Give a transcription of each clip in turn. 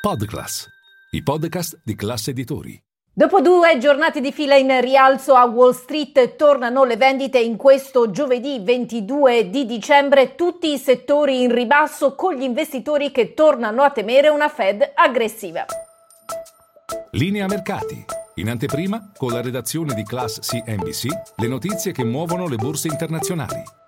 Podclass, i podcast di classe editori. Dopo due giornate di fila in rialzo a Wall Street tornano le vendite in questo giovedì 22 di dicembre, tutti i settori in ribasso con gli investitori che tornano a temere una Fed aggressiva. Linea mercati. In anteprima, con la redazione di Class CNBC, le notizie che muovono le borse internazionali.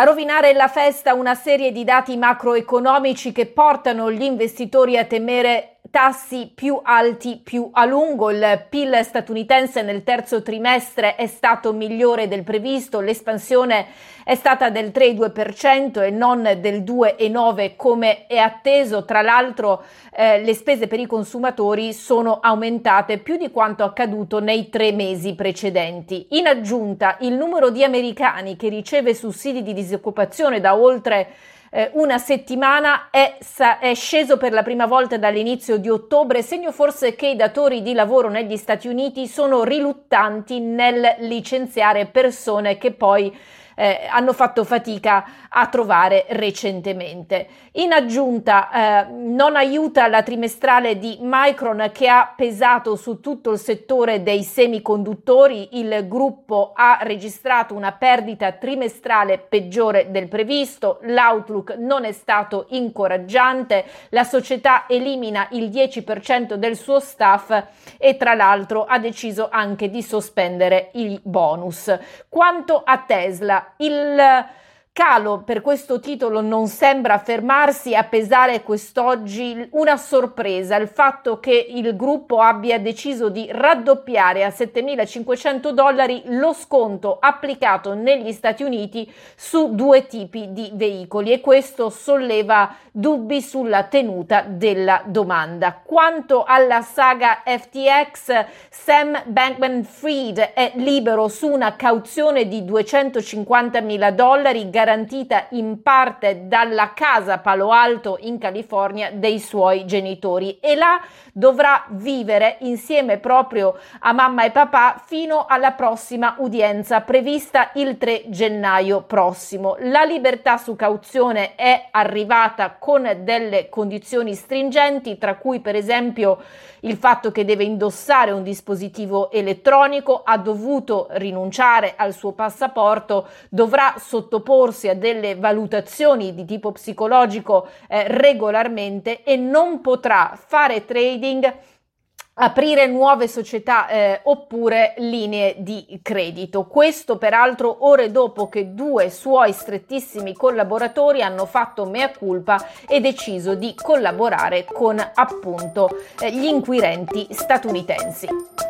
A rovinare la festa una serie di dati macroeconomici che portano gli investitori a temere tassi più alti più a lungo. Il PIL statunitense nel terzo trimestre è stato migliore del previsto, l'espansione è stata del 3,2% e non del 2,9% come è atteso. Tra l'altro eh, le spese per i consumatori sono aumentate più di quanto accaduto nei tre mesi precedenti. In aggiunta, il numero di americani che riceve sussidi di disoccupazione da oltre eh, una settimana è, è, sceso per la prima volta dall'inizio di ottobre, segno forse che i datori di lavoro negli Stati Uniti sono riluttanti nel licenziare persone che poi eh, hanno fatto fatica a trovare recentemente. In aggiunta, eh, non aiuta la trimestrale di Micron che ha pesato su tutto il settore dei semiconduttori. Il gruppo ha registrato una perdita trimestrale peggiore del previsto. L'outlook non è stato incoraggiante. La società elimina il 10% del suo staff e tra l'altro ha deciso anche di sospendere i bonus. Quanto a Tesla, il Calo per questo titolo non sembra fermarsi a pesare quest'oggi una sorpresa, il fatto che il gruppo abbia deciso di raddoppiare a 7.500 dollari lo sconto applicato negli Stati Uniti su due tipi di veicoli e questo solleva dubbi sulla tenuta della domanda. Quanto alla saga FTX, Sam Bankman Fried è libero su una cauzione di 250.000 dollari garantita in parte dalla casa Palo Alto in California dei suoi genitori e là dovrà vivere insieme proprio a mamma e papà fino alla prossima udienza prevista il 3 gennaio prossimo. La libertà su cauzione è arrivata con delle condizioni stringenti, tra cui per esempio il fatto che deve indossare un dispositivo elettronico, ha dovuto rinunciare al suo passaporto, dovrà sottoporsi a delle valutazioni di tipo psicologico eh, regolarmente e non potrà fare trading aprire nuove società eh, oppure linee di credito. Questo peraltro ore dopo che due suoi strettissimi collaboratori hanno fatto mea culpa e deciso di collaborare con appunto eh, gli inquirenti statunitensi.